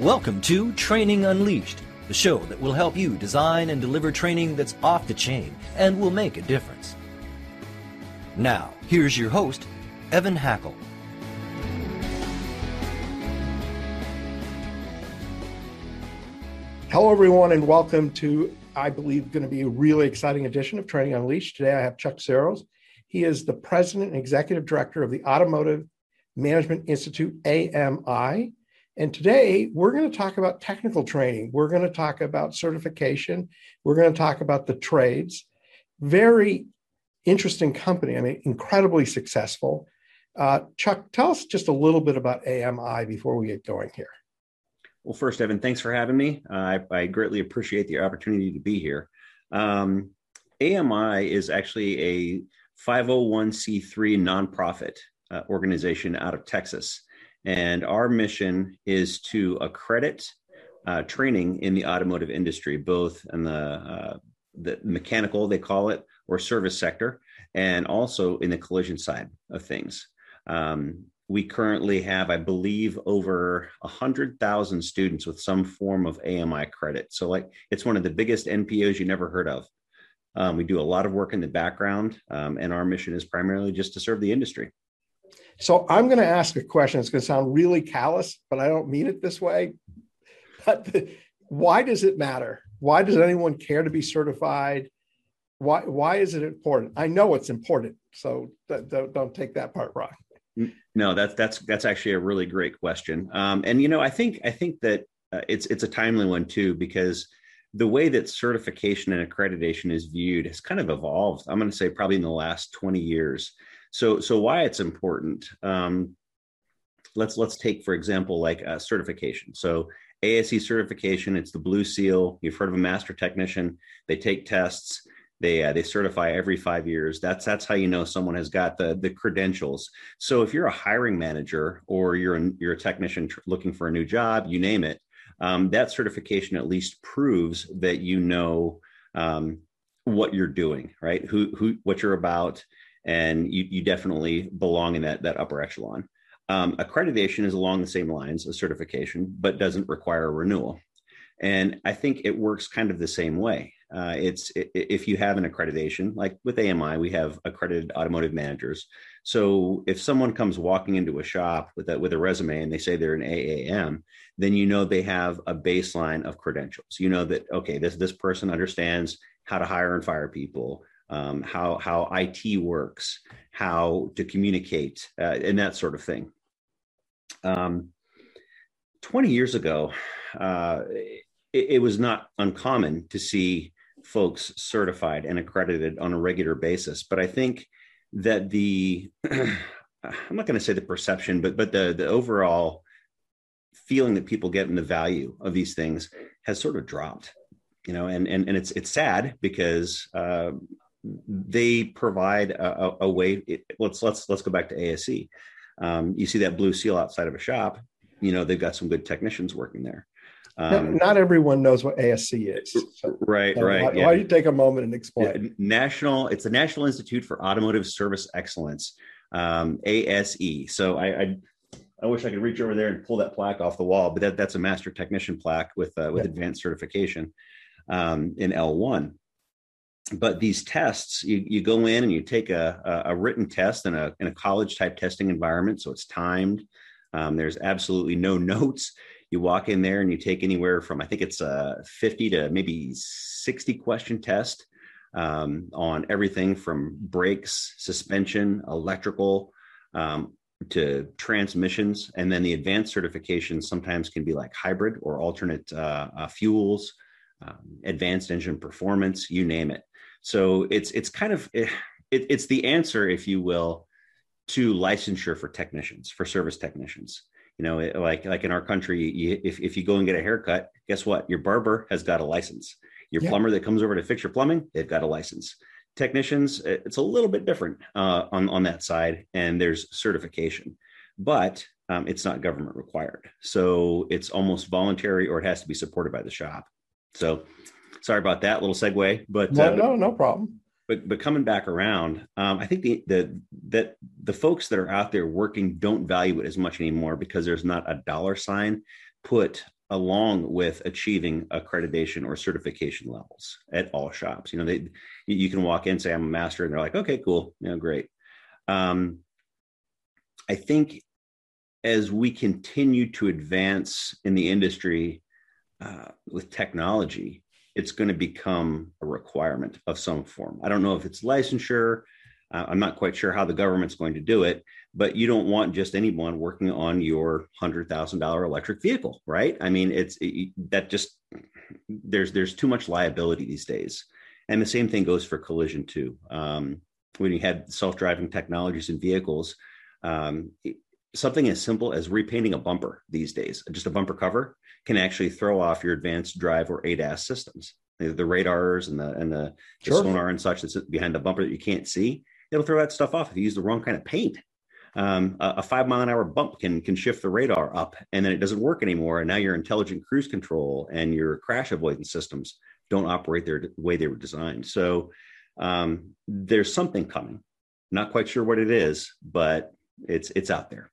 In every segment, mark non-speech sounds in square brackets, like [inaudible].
Welcome to Training Unleashed, the show that will help you design and deliver training that's off the chain and will make a difference. Now, here's your host, Evan Hackel. Hello, everyone, and welcome to, I believe, going to be a really exciting edition of Training Unleashed. Today, I have Chuck Saros. He is the president and executive director of the Automotive Management Institute, AMI. And today, we're going to talk about technical training. We're going to talk about certification. We're going to talk about the trades. Very interesting company. I mean, incredibly successful. Uh, Chuck, tell us just a little bit about AMI before we get going here. Well, first, Evan, thanks for having me. Uh, I, I, greatly appreciate the opportunity to be here. Um, AMI is actually a 501c3 nonprofit uh, organization out of Texas. And our mission is to accredit uh, training in the automotive industry, both in the, uh, the mechanical, they call it, or service sector, and also in the collision side of things. Um, we currently have, I believe, over 100,000 students with some form of AMI credit. So, like, it's one of the biggest NPOs you never heard of. Um, we do a lot of work in the background, um, and our mission is primarily just to serve the industry. So, I'm going to ask a question. It's going to sound really callous, but I don't mean it this way. But the, why does it matter? Why does anyone care to be certified? Why, why is it important? I know it's important, so don't, don't take that part wrong. No, that's that's that's actually a really great question. Um, and you know, I think I think that uh, it's it's a timely one too because the way that certification and accreditation is viewed has kind of evolved. I'm going to say probably in the last 20 years. So so why it's important? Um, let's let's take for example like a certification. So ASE certification, it's the blue seal. You've heard of a master technician. They take tests they uh, they certify every five years. That's that's how you know someone has got the the credentials. So if you're a hiring manager or you're a, you're a technician tr- looking for a new job, you name it, um, that certification at least proves that you know um, what you're doing, right? Who who what you're about, and you you definitely belong in that that upper echelon. Um, accreditation is along the same lines as certification, but doesn't require a renewal. And I think it works kind of the same way. Uh, it's it, if you have an accreditation, like with AMI, we have accredited automotive managers. So if someone comes walking into a shop with a with a resume and they say they're an AAM, then you know they have a baseline of credentials. You know that okay, this this person understands how to hire and fire people, um, how how IT works, how to communicate, uh, and that sort of thing. Um, Twenty years ago, uh, it, it was not uncommon to see folks certified and accredited on a regular basis. But I think that the [clears throat] I'm not going to say the perception, but but the the overall feeling that people get in the value of these things has sort of dropped. You know, and and and it's it's sad because uh, they provide a, a way. It, let's let's let's go back to ASE. Um, you see that blue seal outside of a shop. You know, they've got some good technicians working there. Um, not, everyone knows what ASE is. So, right, so right. Why, yeah. why, don't you take a moment and explain? Yeah, national, it's the National Institute for Automotive Service Excellence, um, ASE. So I, I, I, wish I could reach over there and pull that plaque off the wall, but that, that's a master technician plaque with uh, with yeah. advanced certification um, in L1. But these tests, you, you go in and you take a, a, written test in a, in a college type testing environment. So it's timed. Um, there's absolutely no [laughs] notes. You walk in there and you take anywhere from I think it's a 50 to maybe 60 question test um, on everything from brakes, suspension, electrical, um, to transmissions. And then the advanced certifications sometimes can be like hybrid or alternate uh, uh, fuels, um, advanced engine performance, you name it. So it's it's kind of it, it's the answer, if you will, to licensure for technicians, for service technicians. You know, it, like like in our country, you, if if you go and get a haircut, guess what? Your barber has got a license. Your yeah. plumber that comes over to fix your plumbing, they've got a license. Technicians, it's a little bit different uh, on on that side, and there's certification, but um, it's not government required. So it's almost voluntary, or it has to be supported by the shop. So, sorry about that little segue, but no, uh, no, no problem. But but coming back around, um, I think the the that the folks that are out there working don't value it as much anymore because there's not a dollar sign put along with achieving accreditation or certification levels at all shops. You know, they you can walk in say I'm a master, and they're like, okay, cool, you know, great. Um, I think as we continue to advance in the industry uh, with technology, it's going to become a requirement of some form. I don't know if it's licensure. Uh, I'm not quite sure how the government's going to do it, but you don't want just anyone working on your hundred thousand dollar electric vehicle, right? I mean, it's it, that just there's there's too much liability these days, and the same thing goes for collision too. Um, when you had self driving technologies in vehicles, um, something as simple as repainting a bumper these days, just a bumper cover, can actually throw off your advanced drive or ADAS systems. The radars and the and the, sure. the sonar and such that's behind the bumper that you can't see, it'll throw that stuff off if you use the wrong kind of paint um, a, a, five mile an hour bump can can shift the radar up, and then it doesn't work anymore. And now your intelligent cruise control and your crash avoidance systems don't operate their, the way they were designed. So um, there's something coming. Not quite sure what it is, but it's it's out there.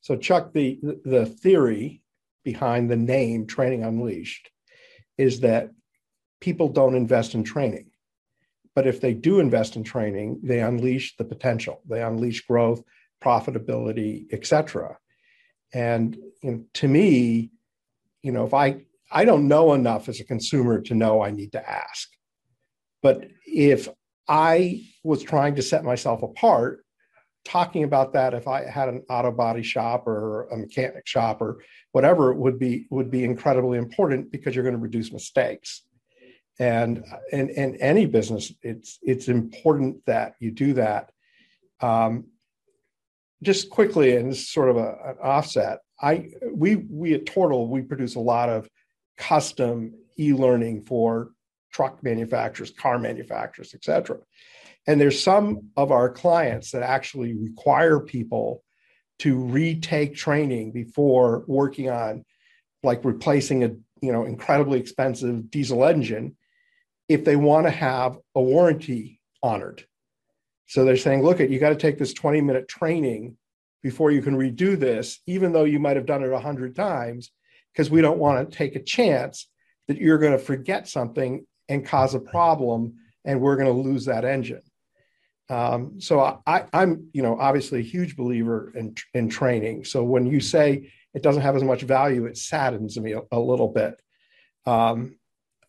So Chuck, the the theory behind the name Training Unleashed is that people don't invest in training. But if they do invest in training, they unleash the potential. They unleash growth, profitability, etc. And you know, to me, you know, if I I don't know enough as a consumer to know I need to ask, but if I was trying to set myself apart, talking about that if I had an auto body shop or a mechanic shop or whatever would be would be incredibly important because you're going to reduce mistakes. And in, in any business, it's it's important that you do that. Um, just quickly and this is sort of a, an offset i we we at tortal we produce a lot of custom e-learning for truck manufacturers car manufacturers etc and there's some of our clients that actually require people to retake training before working on like replacing a you know incredibly expensive diesel engine if they want to have a warranty honored so they're saying, look, at you got to take this 20 minute training before you can redo this, even though you might have done it a hundred times, because we don't want to take a chance that you're going to forget something and cause a problem, and we're going to lose that engine. Um, so I, am you know, obviously a huge believer in in training. So when you say it doesn't have as much value, it saddens me a, a little bit. Um,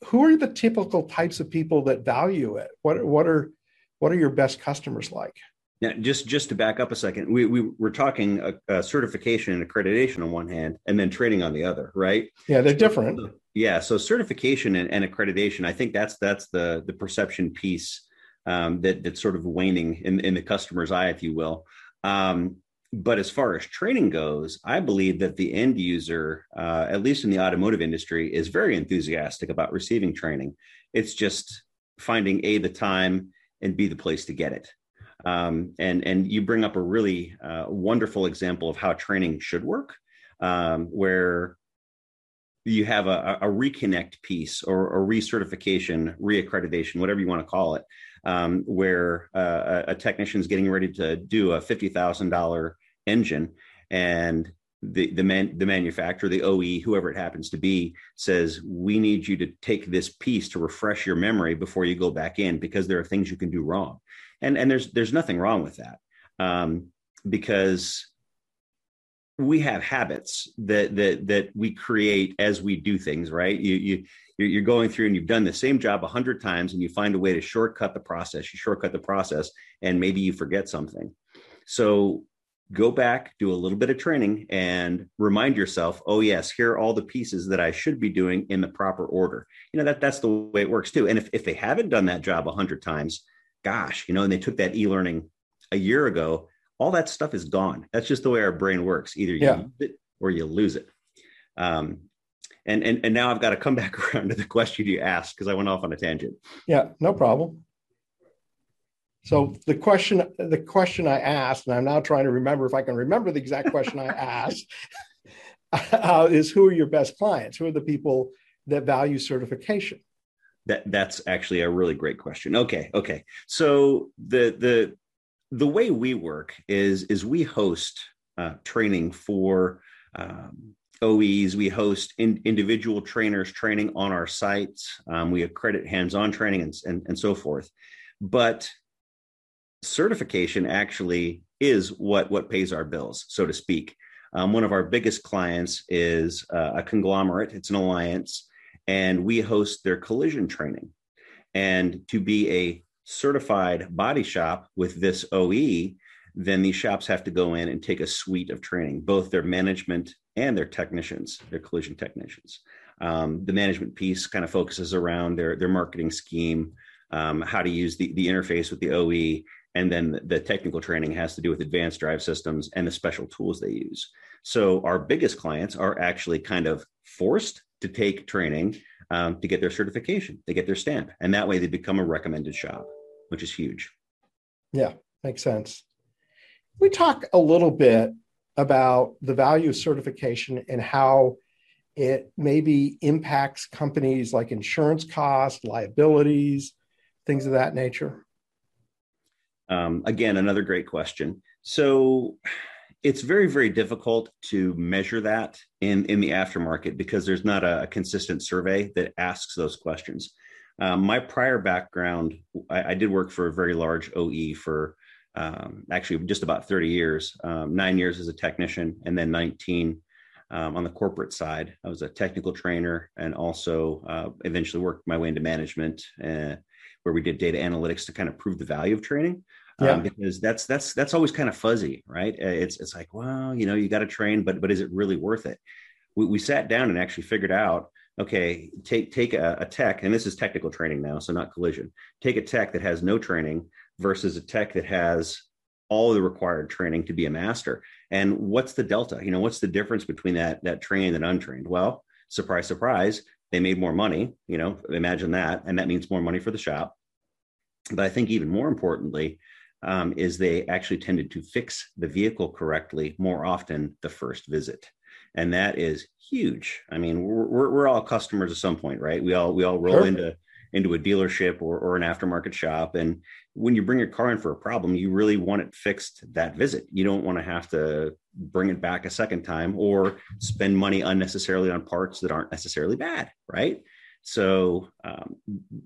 who are the typical types of people that value it? What what are what are your best customers like? Now, just just to back up a second, we we were talking a, a certification and accreditation on one hand, and then training on the other, right? Yeah, they're different. Yeah, so certification and, and accreditation, I think that's that's the the perception piece um, that that's sort of waning in in the customer's eye, if you will. Um, but as far as training goes, I believe that the end user, uh, at least in the automotive industry, is very enthusiastic about receiving training. It's just finding a the time and be the place to get it. Um, and and you bring up a really uh, wonderful example of how training should work, um, where you have a, a reconnect piece or a recertification, reaccreditation, whatever you want to call it, um, where uh, a technician is getting ready to do a fifty thousand dollar engine, and the the man the manufacturer, the OE, whoever it happens to be, says we need you to take this piece to refresh your memory before you go back in because there are things you can do wrong, and and there's there's nothing wrong with that um, because we have habits that that that we create as we do things right? You you you're going through and you've done the same job a hundred times and you find a way to shortcut the process you shortcut the process and maybe you forget something. So go back do a little bit of training and remind yourself oh yes here are all the pieces that i should be doing in the proper order you know that that's the way it works too and if, if they haven't done that job a hundred times gosh you know and they took that e-learning a year ago all that stuff is gone. That's just the way our brain works. Either you yeah. use it or you lose it. Um, and, and and now I've got to come back [laughs] around to the question you asked because I went off on a tangent. Yeah, no problem. So the question the question I asked, and I'm now trying to remember if I can remember the exact question I [laughs] asked, uh, is who are your best clients? Who are the people that value certification? That that's actually a really great question. Okay, okay. So the the the way we work is is we host uh, training for um, OEs. We host in, individual trainers training on our sites. Um, we accredit hands-on training and, and, and so forth. But certification actually is what what pays our bills, so to speak. Um, one of our biggest clients is uh, a conglomerate. It's an alliance, and we host their collision training. And to be a certified body shop with this OE, then these shops have to go in and take a suite of training, both their management and their technicians, their collision technicians. Um, the management piece kind of focuses around their, their marketing scheme, um, how to use the, the interface with the OE, and then the technical training has to do with advanced drive systems and the special tools they use. So our biggest clients are actually kind of forced to take training um, to get their certification, they get their stamp, and that way they become a recommended shop which is huge. Yeah, makes sense. We talk a little bit about the value of certification and how it maybe impacts companies like insurance costs, liabilities, things of that nature. Um, again, another great question. So it's very, very difficult to measure that in, in the aftermarket because there's not a, a consistent survey that asks those questions. Um, my prior background, I, I, did work for a very large OE for um, actually just about 30 years, um, nine years as a technician, and then 19 um, on the corporate side. I was a technical trainer and also uh, eventually worked my way into management, uh, where we did data analytics to kind of prove the value of training. Um, yeah. because that's that's that's always kind of fuzzy, right? It's it's like, well, you know, you got to train, but but is it really worth it? We, we sat down and actually figured out okay, take take a, a, tech, and this is technical training now, so not collision. Take a tech that has no training versus a tech that has all the required training to be a master. And what's the delta? You know, what's the difference between that that trained and untrained? Well, surprise, surprise, they made more money. You know, imagine that, and that means more money for the shop. But I think even more importantly, um, is they actually tended to fix the vehicle correctly more often the first visit and that is huge. I mean, we're, we're, we're all customers at some point, right? We all we all roll sure. into into a dealership or, or an aftermarket shop, and when you bring your car in for a problem, you really want it fixed that visit. You don't want to have to bring it back a second time or spend money unnecessarily on parts that aren't necessarily bad, right? So um,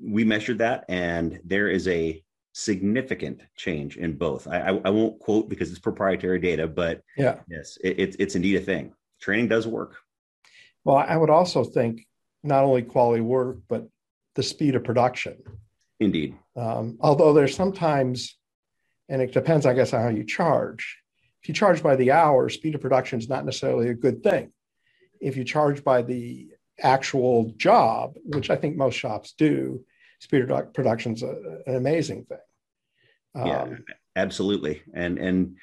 we measured that, and there is a significant change in both. I, I, I, won't quote because it's proprietary data, but yeah, yes, it, it's it's indeed a thing training does work. Well, I would also think not only quality work, but the speed of production. Indeed. Um, although there's sometimes, and it depends, I guess, on how you charge. If you charge by the hour, speed of production is not necessarily a good thing. If you charge by the actual job, which I think most shops do, speed of production is an amazing thing. Um, yeah, absolutely. And and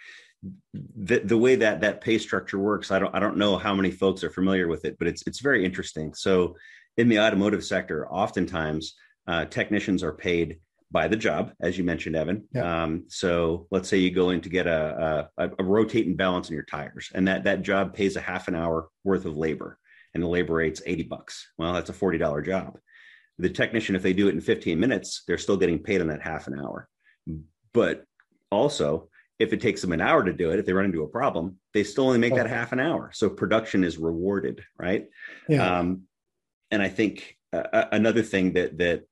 the, the way that that pay structure works, I don't I don't know how many folks are familiar with it, but it's it's very interesting. So in the automotive sector, oftentimes uh, technicians are paid by the job, as you mentioned, Evan. Yeah. Um, so let's say you go in to get a, a, a rotate and balance in your tires, and that that job pays a half an hour worth of labor, and the labor rate's eighty bucks. Well, that's a forty dollar job. The technician, if they do it in fifteen minutes, they're still getting paid on that half an hour. But also, if it takes them an hour to do it, if they run into a problem, they still only make that half an hour. So production is rewarded, right? Yeah. Um, and I think uh, another thing that that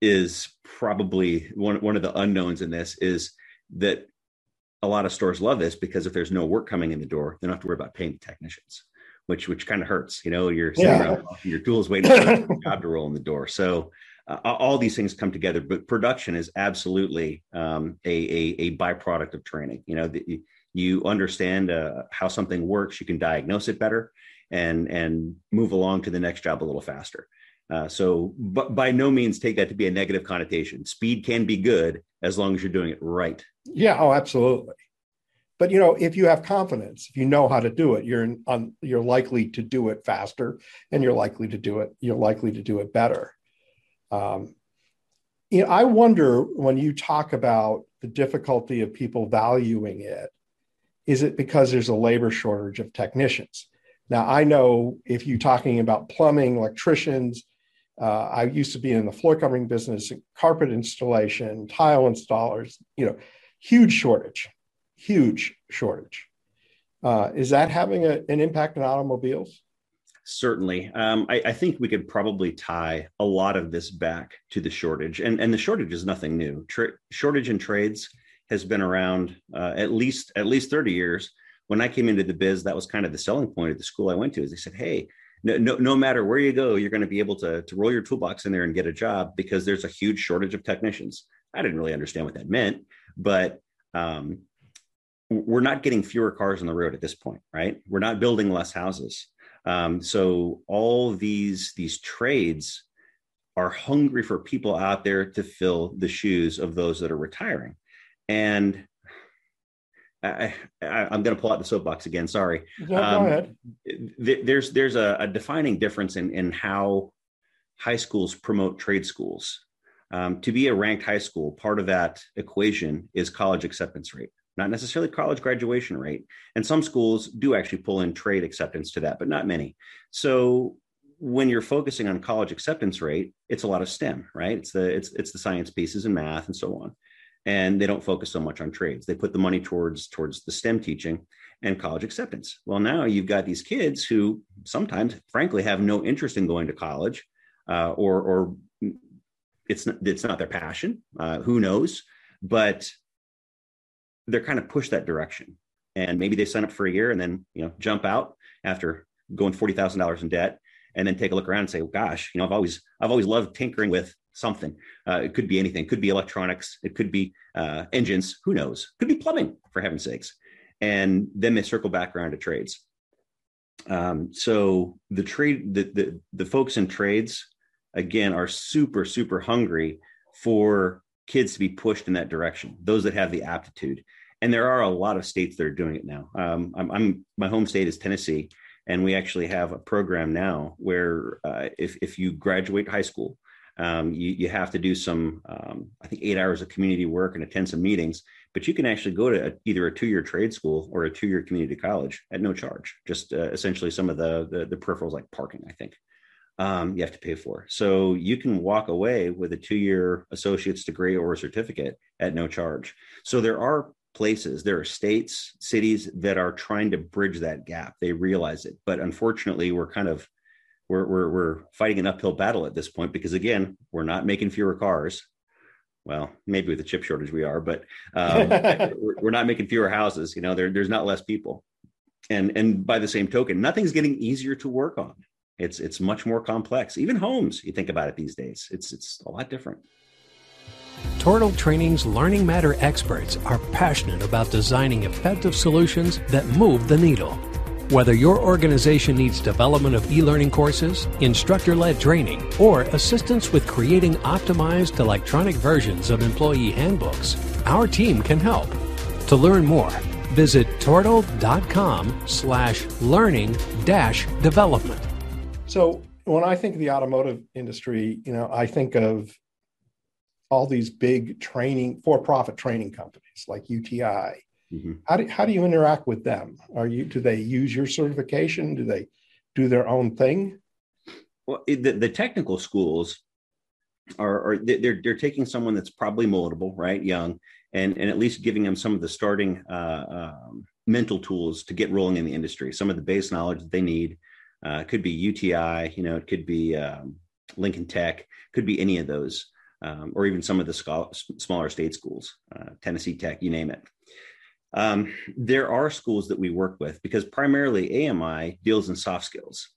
is probably one one of the unknowns in this is that a lot of stores love this because if there's no work coming in the door, they don't have to worry about paying the technicians, which which kind of hurts. You know, you're sitting yeah. around your tools waiting for the job to roll in the door. So uh, all these things come together, but production is absolutely um, a, a, a byproduct of training. You know, the, you understand uh, how something works, you can diagnose it better, and and move along to the next job a little faster. Uh, so, but by no means take that to be a negative connotation. Speed can be good as long as you're doing it right. Yeah. Oh, absolutely. But you know, if you have confidence, if you know how to do it, you're on, you're likely to do it faster, and you're likely to do it. You're likely to do it better. Um, you know, I wonder when you talk about the difficulty of people valuing it, is it because there's a labor shortage of technicians? Now, I know if you're talking about plumbing, electricians, uh, I used to be in the floor covering business, carpet installation, tile installers, you know, huge shortage, huge shortage. Uh, is that having a, an impact on automobiles? Certainly. Um, I, I, think we could probably tie a lot of this back to the shortage. And, and the shortage is nothing new. Tra- shortage in trades has been around uh, at least at least 30 years. When I came into the biz, that was kind of the selling point of the school I went to is they said, hey, no, no, no matter where you go, you're going to be able to, to roll your toolbox in there and get a job because there's a huge shortage of technicians. I didn't really understand what that meant, but um, we're not getting fewer cars on the road at this point, right? We're not building less houses. Um, so all these these trades are hungry for people out there to fill the shoes of those that are retiring. And I, am going to pull out the soapbox again. Sorry. No, um, go ahead. Th- there's there's a, a, defining difference in in how high schools promote trade schools. Um, to be a ranked high school, part of that equation is college acceptance rate not necessarily college graduation rate. And some schools do actually pull in trade acceptance to that, but not many. So when you're focusing on college acceptance rate, it's a lot of STEM, right? It's the it's it's the science pieces and math and so on. And they don't focus so much on trades. They put the money towards towards the STEM teaching and college acceptance. Well, now you've got these kids who sometimes, frankly, have no interest in going to college, uh, or or it's not, it's not their passion. Uh, who knows? But they're kind of pushed that direction. And maybe they sign up for a year and then, you know, jump out after going $40,000 in debt and then take a look around and say, well, gosh, you know, I've always, I've always loved tinkering with something. Uh, it could be anything. It could be electronics. It could be uh, engines. Who knows? It could be plumbing for heaven's sakes. And then they circle back around to trades. Um, so the trade, the, the, the folks in trades, again, are super, super hungry for kids to be pushed in that direction, those that have the aptitude. And there are a lot of states that are doing it now. Um, I'm, I'm, my home state is Tennessee, and we actually have a program now where uh, if, if you graduate high school, um, you, you have to do some, um, I think, eight hours of community work and attend some meetings. But you can actually go to a, either a two-year trade school or a two-year community college at no charge. Just uh, essentially some of the, the the peripherals like parking, I think um, you have to pay for. So you can walk away with a two year associate's degree or a certificate at no charge. So there are places, there are states, cities that are trying to bridge that gap. They realize it. But unfortunately, we're kind of we're, we're, we're fighting an uphill battle at this point because again, we're not making fewer cars. Well, maybe with the chip shortage we are, but um, [laughs] we're, we're not making fewer houses. You know, there, there's not less people, and and by the same token, nothing's getting easier to work on. It's it's much more complex. Even homes, you think about it these days, it's it's a lot different. Tortal Training's Learning Matter experts are passionate about designing effective solutions that move the needle. Whether your organization needs development of e learning courses, instructor led training, or assistance with creating optimized electronic versions of employee handbooks, our team can help. To learn more, visit tortal.com slash learning dash development. So when I think of the automotive industry, you know, I think of all these big training for-profit training companies like UTI. Mm-hmm. How do how do you interact with them? Are you do they use your certification? Do they do their own thing? Well, the, the technical schools are, are they're they're taking someone that's probably moldable, right, young, and and at least giving them some of the starting uh, um, mental tools to get rolling in the industry, some of the base knowledge that they need uh, it could be UTI, you know, it could be um, Lincoln Tech, could be any of those, um, or even some of the smaller state schools, uh, Tennessee Tech, you name it. Um, there are schools that we work with because primarily AMI deals in soft skills,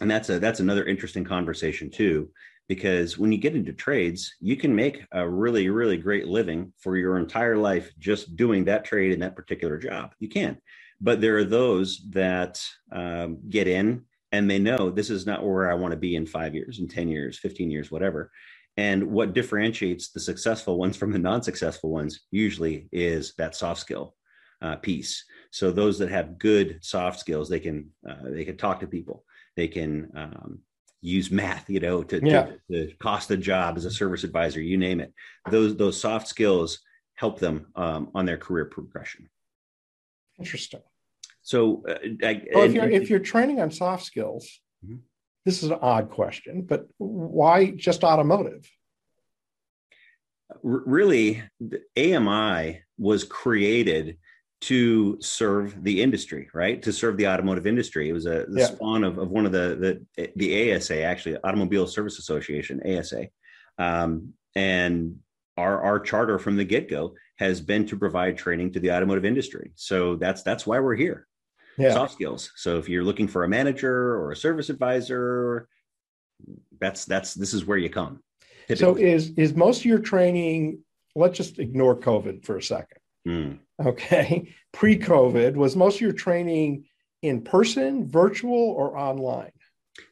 and that's a that's another interesting conversation too. Because when you get into trades, you can make a really really great living for your entire life just doing that trade in that particular job. You can, but there are those that um, get in and they know this is not where I want to be in five years, in ten years, fifteen years, whatever. And what differentiates the successful ones from the non successful ones usually is that soft skill uh, piece. So those that have good soft skills, they can uh, they can talk to people, they can um, use math, you know, to, yeah. to, to, cost a job as a service advisor, you name it. Those those soft skills help them um, on their career progression. Interesting. So, uh, I, well, if you're if you're training on soft skills, mm-hmm this is an odd question, but why just automotive? Really, AMI was created to serve the industry, right? To serve the automotive industry. It was a the yeah. spawn of, of one of the, the the ASA, actually, Automobile Service Association, ASA. Um, and our our charter from the get-go has been to provide training to the automotive industry. So that's that's why we're here yeah. soft skills. So if you're looking for a manager or a service advisor, that's that's this is where you come. Typically. So is is most of your training? Let's just ignore COVID for a second. Mm. Okay, [laughs] pre-COVID, was most of your training in person, virtual, or online?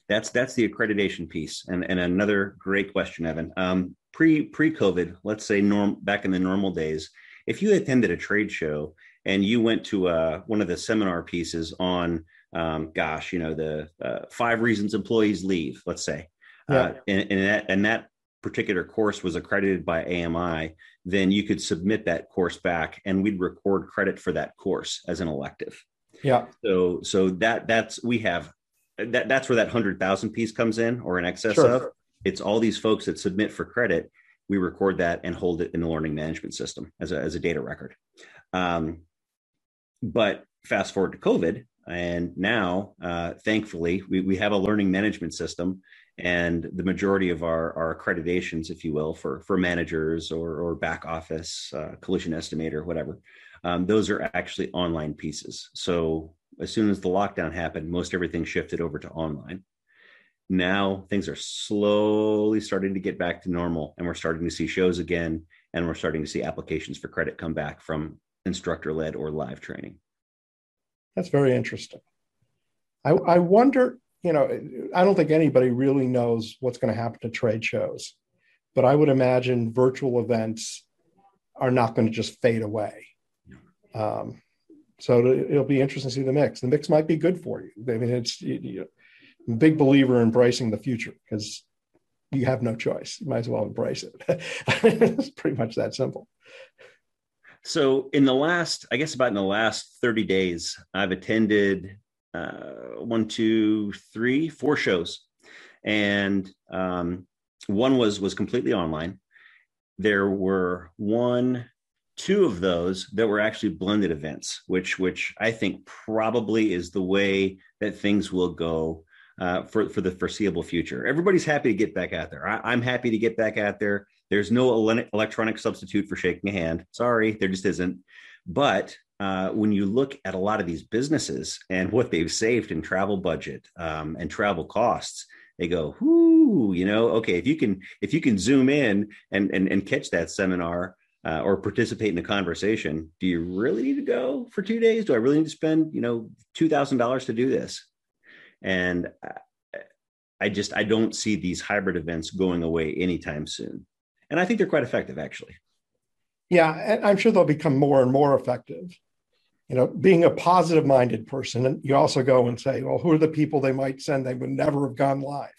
That's that's the accreditation piece, and and another great question, Evan. Um, pre pre COVID, let's say norm back in the normal days, if you attended a trade show and you went to uh, one of the seminar pieces on, um, gosh, you know, the uh, five reasons employees leave, let's say, yeah. uh, and, and, that, and that particular course was accredited by AMI, then you could submit that course back, and we'd record credit for that course as an elective. Yeah. So so that that's we have that that's where that hundred thousand piece comes in, or in excess sure. of. It's all these folks that submit for credit. We record that and hold it in the learning management system as a as a data record. Um, but fast forward to COVID, and now, uh, thankfully, we, we have a learning management system, and the majority of our, our accreditations, if you will, for for managers or, or back office, uh, collision estimator, whatever, um, those are actually online pieces. So as soon as the lockdown happened, most everything shifted over to online. Now things are slowly starting to get back to normal, and we're starting to see shows again, and we're starting to see applications for credit come back from instructor led or live training. That's very interesting. I, I wonder, you know, I don't think anybody really knows what's going to happen to trade shows, but I would imagine virtual events are not going to just fade away. Um, so it'll be interesting to see the mix. The mix might be good for you. I mean, it's you, I'm big believer in embracing the future because you have no choice. You might as well embrace it. [laughs] it's pretty much that simple. So, in the last, I guess about in the last 30 days, I've attended uh, one, two, three, four shows. And um, one was was completely online. There were one, two of those that were actually blended events, which which I think probably is the way that things will go uh, for for the foreseeable future. Everybody's happy to get back out there. I, am happy to get back out there. There's no electronic substitute for shaking a hand. Sorry, there just isn't. But uh, when you look at a lot of these businesses and what they've saved in travel budget um, and travel costs, they go, "Whoo!" You know, okay, if you can if you can zoom in and and, and catch that seminar uh, or participate in the conversation, do you really need to go for two days? Do I really need to spend you know two thousand dollars to do this? And I just I don't see these hybrid events going away anytime soon and I think they're quite effective, actually. Yeah, and I'm sure they'll become more and more effective. You know, being a positive minded person, and you also go and say, well, who are the people they might send? They would never have gone live,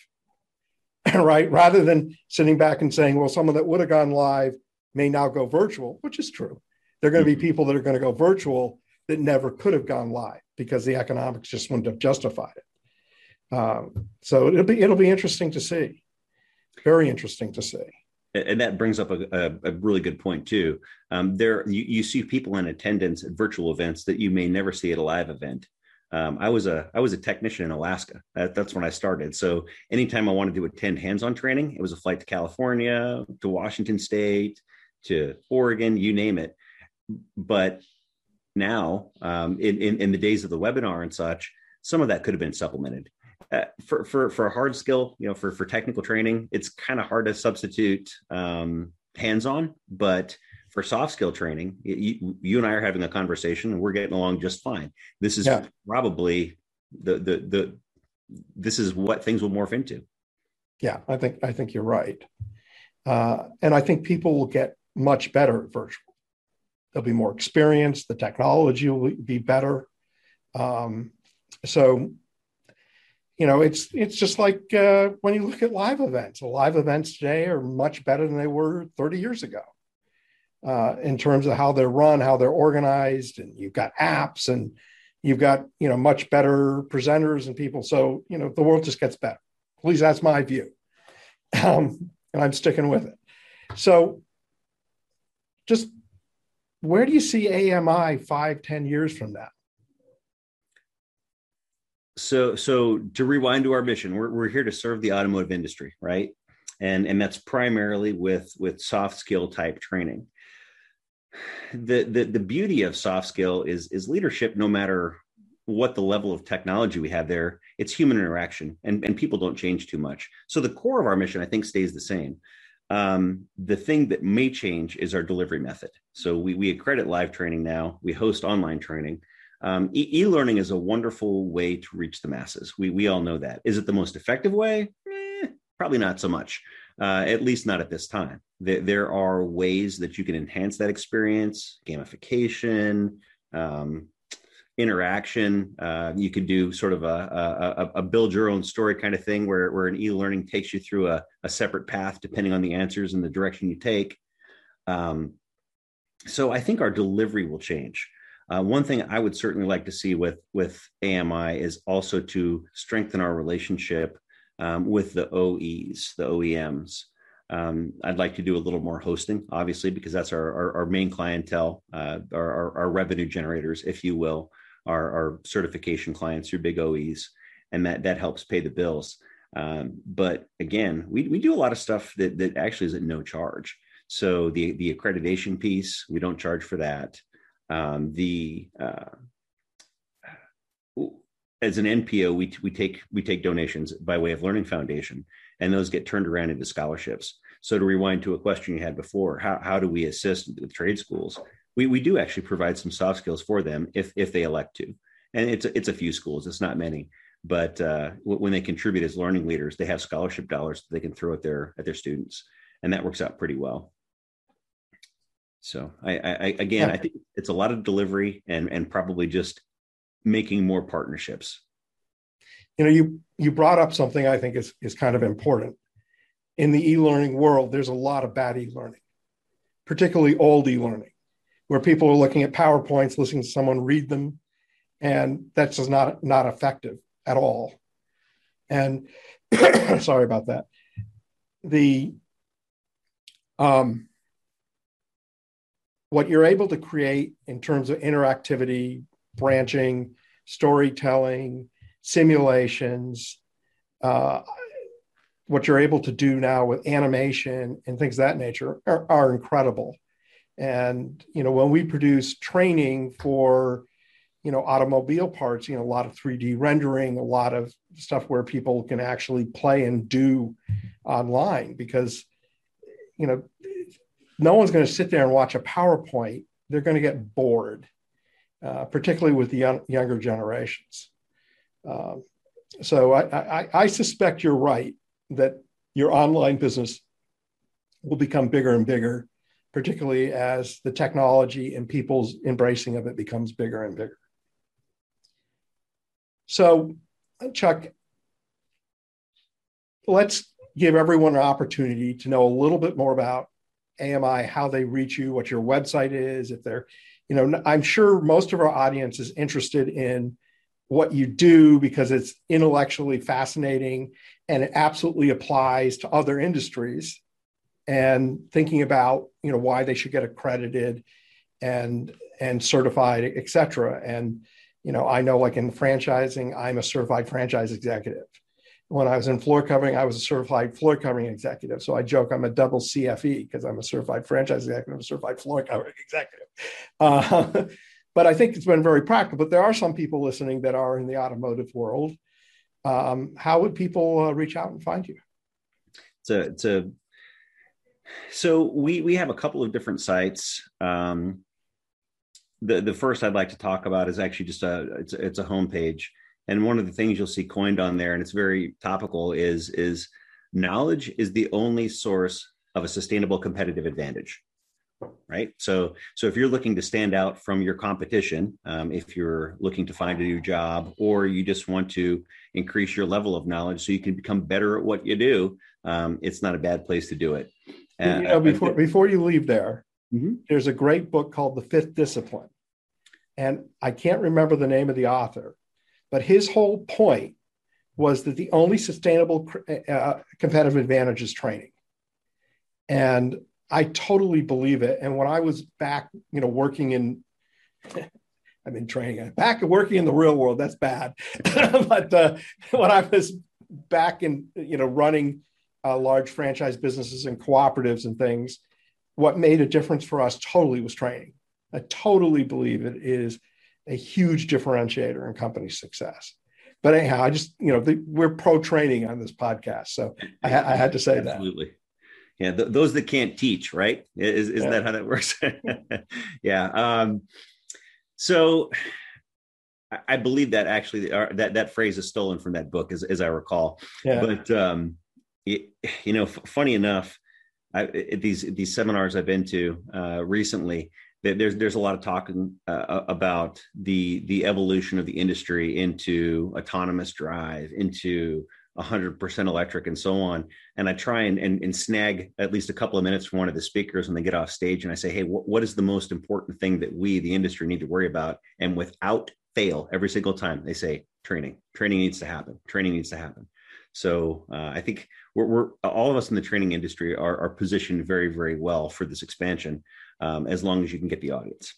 [laughs] right? Rather than sitting back and saying, well, someone that would have gone live may now go virtual, which is true. There are going to mm-hmm. be people that are going to go virtual that never could have gone live because the economics just wouldn't have justified it. Um, so it'll be it'll be interesting to see, very interesting to see and that brings up a, a, a really good point too. Um, there, you, you, see people in attendance at virtual events that you may never see at a live event. Um, I was a I was a technician in Alaska. That, that's when I started. So anytime I wanted to attend hands-on training, it was a flight to California, to Washington State, to Oregon, you name it. But now um, in, in, in the days of the webinar and such some of that could have been supplemented uh, for for for a hard skill you know for for technical training it's kind of hard to substitute um, hands-on but for soft skill training you, you, and i are having a conversation and we're getting along just fine. This is yeah. probably the the the this is what things will morph into. Yeah i think i think you're right. Uh, and i think people will get much better at virtual. They'll be more experienced the technology will be better. Um, so you know it's it's just like uh, when you look at live events live events today are much better than they were 30 years ago. Uh, in terms of how they're run how they're organized and you've got apps and you've got you know much better presenters and people. So you know the world just gets better. At least that's my view. Um, and i'm sticking with it. So just where do you see ami five ten years from now so so to rewind to our mission we're, we're here to serve the automotive industry right? And and that's primarily with with soft skill type training. The the, the beauty of soft skill is is leadership no matter what the level of technology we have there it's human interaction and, and people don't change too much. So the core of our mission i think stays the same. Um, the thing that may change is our delivery method. So we, we accredit live training now. We host online training um, e- learning is a wonderful way to reach the masses. We we all know that. Is it the most effective way? Eh, probably not so much. Uh, at least not at this time. There, there are ways that you can enhance that experience, gamification, um, interaction. Uh, you could do sort of a, a, a, build your own story kind of thing where, where an e-learning takes you through a, a separate path depending on the answers and the direction you take. Um, so I think our delivery will change. Uh, one thing I would certainly like to see with with AMI is also to strengthen our relationship um, with the OEs, the OEMs. Um, I'd like to do a little more hosting, obviously, because that's our our, our main clientele, uh, our, our, our, revenue generators, if you will, our, our certification clients, your big OEs, and that that helps pay the bills. Um, but again, we, we do a lot of stuff that that actually is at no charge. So the the accreditation piece, we don't charge for that um, the uh, as an NPO, we, we take we take donations by way of Learning Foundation, and those get turned around into scholarships. So to rewind to a question you had before, how, how do we assist with trade schools? We, we do actually provide some soft skills for them if if they elect to, and it's it's a few schools, it's not many, but uh, when they contribute as learning leaders, they have scholarship dollars that they can throw at their at their students, and that works out pretty well. So I, I again, yeah. I think it's a lot of delivery and and probably just making more partnerships. You know, you you brought up something I think is is kind of important. In the e-learning world, there's a lot of bad e-learning, particularly old e-learning, where people are looking at PowerPoints, listening to someone read them, and that's just not not effective at all. And [clears throat] sorry about that. The um, what you're able to create in terms of interactivity, branching, storytelling, simulations, uh, what you're able to do now with animation and things of that nature are, are incredible. And you know, when we produce training for you know automobile parts, you know, a lot of 3D rendering, a lot of stuff where people can actually play and do online because you know no one's going to sit there and watch a PowerPoint. They're going to get bored, uh, particularly with the young, younger generations. Um, so I, I, I suspect you're right that your online business will become bigger and bigger, particularly as the technology and people's embracing of it becomes bigger and bigger. So, Chuck, let's give everyone an opportunity to know a little bit more about AMI, how they reach you, what your website is, if they're, you know, I'm sure most of our audience is interested in what you do because it's intellectually fascinating and it absolutely applies to other industries and thinking about, you know, why they should get accredited and and certified, et cetera. And, you know, I know like in franchising, I'm a certified franchise executive when I was in floor covering, I was a certified floor covering executive. So I joke I'm a double CFE because I'm a certified franchise executive, a certified floor covering executive. Uh, [laughs] but I think it's been very practical. But there are some people listening that are in the automotive world. Um, how would people uh, reach out and find you? It's a, it's a so we we have a couple of different sites. Um, the the first I'd like to talk about is actually just a it's it's a homepage, and one of the things you'll see coined on there, and it's very topical, is is knowledge is the only source of a sustainable competitive advantage right? So so if you're looking to stand out from your competition um, if you're looking to find a new job or you just want to increase your level of knowledge so you can become better at what you do um, it's not a bad place to do it. Uh, you know, before before you leave there mm-hmm. there's a great book called the fifth discipline. And i can't remember the name of the author but his whole point was that the only sustainable uh, uh competitive advantage is training and I totally believe it. And when I was back, you know, working in, [laughs] I've been training back working in the real world. That's bad. [laughs] but uh, when I was back in, you know, running uh, large franchise businesses and cooperatives and things, what made a difference for us totally was training. I totally believe it is a huge differentiator in company success. But anyhow, I just, you know, the, we're pro training on this podcast. So I, I had to say Absolutely. that. Absolutely yeah th- those that can't teach right is, isn't yeah. that how that works [laughs] yeah um, so I, believe that actually uh, that that phrase is stolen from that book as, as i recall yeah. but um, it, you know f- funny enough I, these these seminars i've been to uh, recently there's there's a lot of talking uh, about the the evolution of the industry into autonomous drive into 100% electric and so on. And i try and, and, and, snag at least a couple of minutes from one of the speakers when they get off stage and i say hey wh- what is the most important thing that we the industry need to worry about? And without fail every single time they say training. Training needs to happen. Training needs to happen. So uh, i think we're, we're, all of us in the training industry are, are positioned very very well for this expansion um, as long as you can get the audience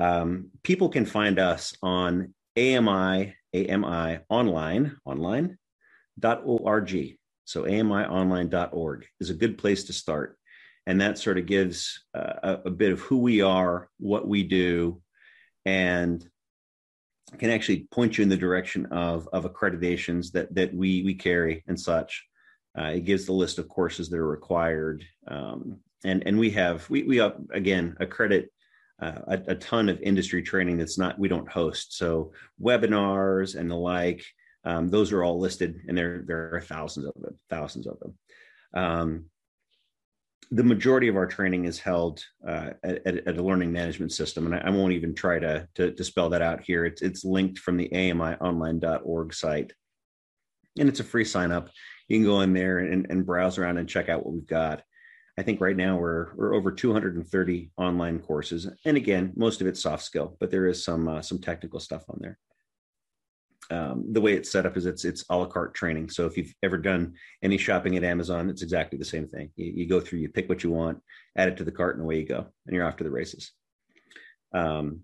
um, people can find us on ami ami online online .org. So amionline.org is a good place to start. And that sort of gives uh, a, a bit of who we are, what we do, and can actually point you in the direction of, of accreditations that, that we, we carry and such. Uh, it gives the list of courses that are required. Um, and, and we have, we, we again, accredit uh, a, a, ton of industry training that's not we don't host so webinars and the like um, those are all listed, and there there are thousands of them, thousands of them. Um, the majority of our training is held uh, at, at, a learning management system, and I, I won't even try to, to, to spell that out here. It's it's linked from the AMIOnline.org site, and it's a free sign up. You can go in there and, and browse around and check out what we've got. I think right now we're we're over 230 online courses, and again, most of it's soft skill, but there is some uh, some technical stuff on there um, the way it's set up is it's it's a la carte training. So if you've ever done any shopping at Amazon, it's exactly the same thing. You, you, go through, you pick what you want, add it to the cart, and away you go, and you're off to the races. Um,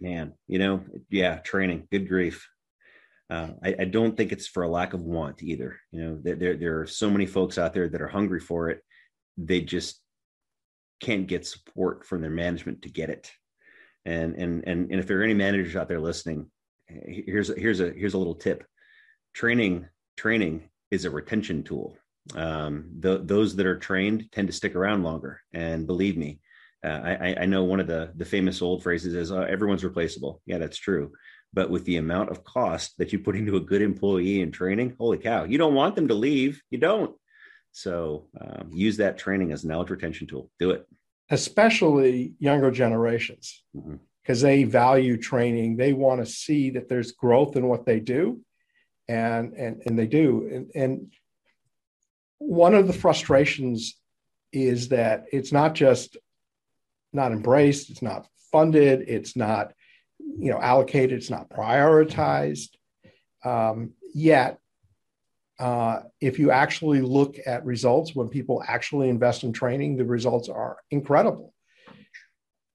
man, you know, yeah, training, good grief. Uh, I, I, don't think it's for a lack of want either. You know, there, there are so many folks out there that are hungry for it. They just can't get support from their management to get it. And and and and if there are any managers out there listening, here's here's a here's a little tip training training is a retention tool um, the, those that are trained tend to stick around longer and believe me uh, I, I, know one of the the famous old phrases is uh, everyone's replaceable yeah that's true but with the amount of cost that you put into a good employee in training holy cow you don't want them to leave you don't. So um, use that training as knowledge retention tool. Do it. Especially younger generations. Mm-hmm. Because they value training. They want to see that there's growth in what they do, and and and they do. And, and one of the frustrations is that it's not just not embraced, it's not funded, it's not you know allocated, it's not prioritized. Um, yet, uh, if you actually look at results when people actually invest in training, the results are incredible.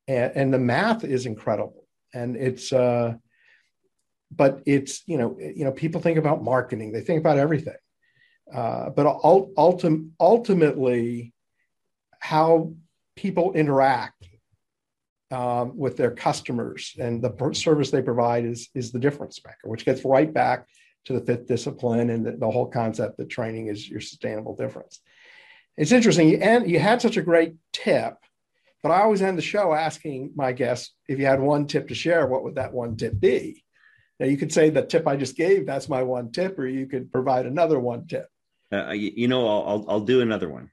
And, and the math is incredible. And it's uh but it's you know you know people think about marketing they think about everything. Uh, but ultim- ultimately how people interact um, with their customers, and the service they provide is is the difference maker, which gets right back to the fifth discipline and the, the whole concept that training is your sustainable difference. It's interesting, you, and you had such a great tip, but I always end the show asking my guests if you had one tip to share, what would that one tip be? Now you could say the tip I just gave, that's my one tip, or you could provide another one tip. Uh, you know, I'll, I'll, I'll do another one.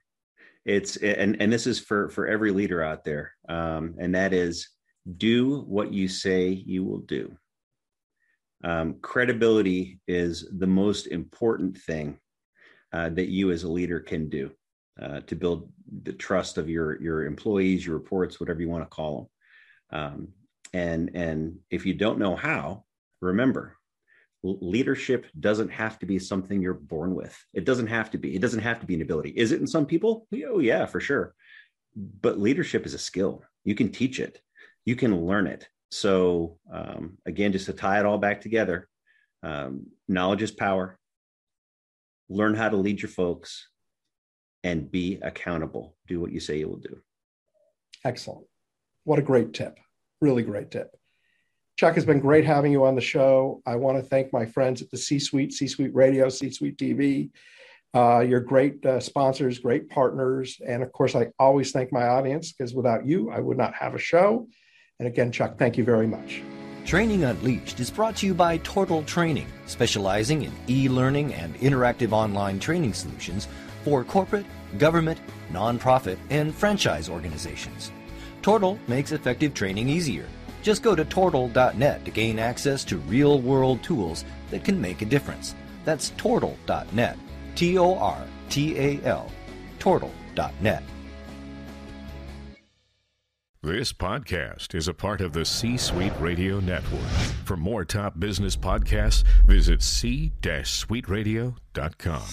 It's and and this is for for every leader out there, um, and that is do what you say you will do. Um, credibility is the most important thing uh, that you as a leader can do uh, to build the trust of your your employees, your reports, whatever you want to call them. Um, and and if you don't know how, remember leadership doesn't have to be something you're born with. It doesn't have to be. It doesn't have to be an ability. Is it in some people? Oh, yeah, for sure. But leadership is a skill. You can teach it, you can learn it. So, um, again, just to tie it all back together, um, knowledge is power. Learn how to lead your folks and be accountable. Do what you say you will do. Excellent. What a great tip. Really great tip. Chuck, has been great having you on the show. I want to thank my friends at the C Suite, C Suite Radio, C Suite TV. Uh, you're great uh, sponsors, great partners. And of course, I always thank my audience because without you, I would not have a show. And again, Chuck, thank you very much. Training Unleashed is brought to you by Tortal Training, specializing in e learning and interactive online training solutions for corporate, government, nonprofit, and franchise organizations. Tortal makes effective training easier just go to tortal.net to gain access to real world tools that can make a difference. That's tortal.net. T O R T A L. Tortal.net. This podcast is a part of the C Suite Radio Network. For more top business podcasts, visit c-suiteradio.com.